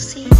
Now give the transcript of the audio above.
سی